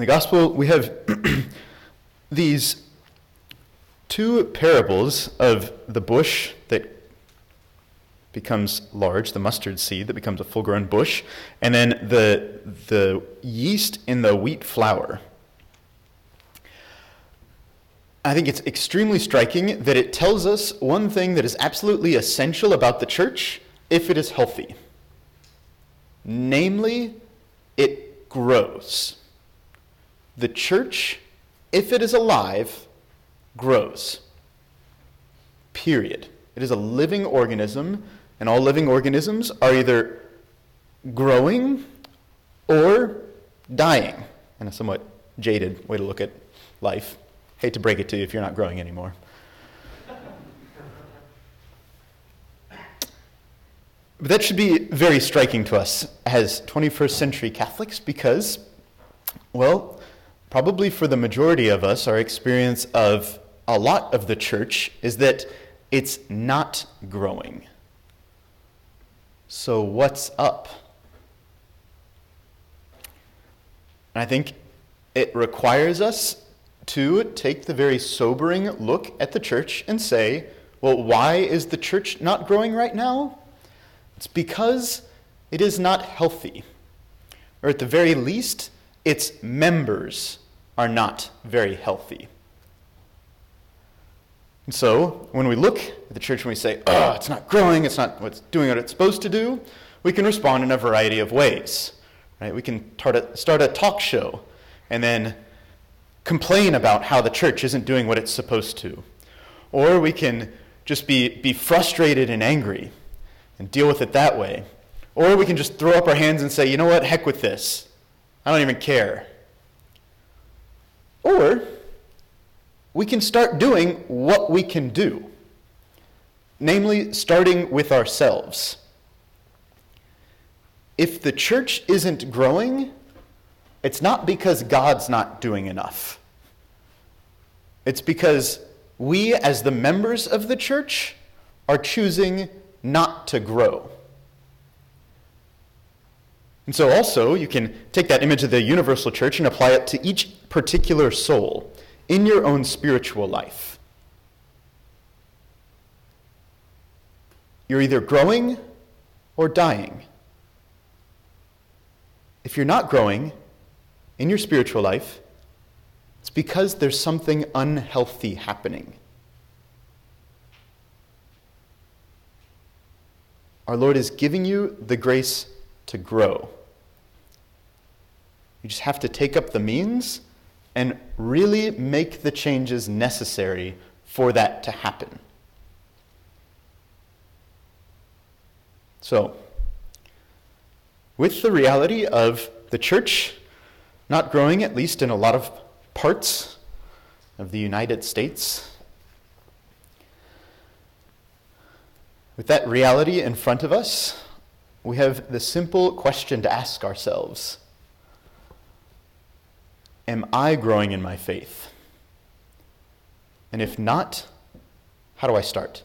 In the gospel, we have these two parables of the bush that becomes large, the mustard seed that becomes a full grown bush, and then the, the yeast in the wheat flour. I think it's extremely striking that it tells us one thing that is absolutely essential about the church if it is healthy. Namely, it grows. The church, if it is alive, grows. Period. It is a living organism, and all living organisms are either growing or dying, in a somewhat jaded way to look at life. Hate to break it to you if you're not growing anymore. But that should be very striking to us as 21st century Catholics because, well, probably for the majority of us, our experience of a lot of the church is that it's not growing. So, what's up? And I think it requires us to take the very sobering look at the church and say, well, why is the church not growing right now? It's because it is not healthy. Or at the very least, its members are not very healthy. And so, when we look at the church and we say, oh, it's not growing, it's not what's doing what it's supposed to do, we can respond in a variety of ways. Right? We can start a, start a talk show and then complain about how the church isn't doing what it's supposed to. Or we can just be, be frustrated and angry and deal with it that way. Or we can just throw up our hands and say, you know what, heck with this. I don't even care. Or we can start doing what we can do, namely, starting with ourselves. If the church isn't growing, it's not because God's not doing enough. It's because we, as the members of the church, are choosing not to grow. And so, also, you can take that image of the universal church and apply it to each particular soul in your own spiritual life. You're either growing or dying. If you're not growing in your spiritual life, it's because there's something unhealthy happening. Our Lord is giving you the grace to grow. You just have to take up the means and really make the changes necessary for that to happen. So, with the reality of the church not growing, at least in a lot of parts of the United States, with that reality in front of us, we have the simple question to ask ourselves Am I growing in my faith? And if not, how do I start?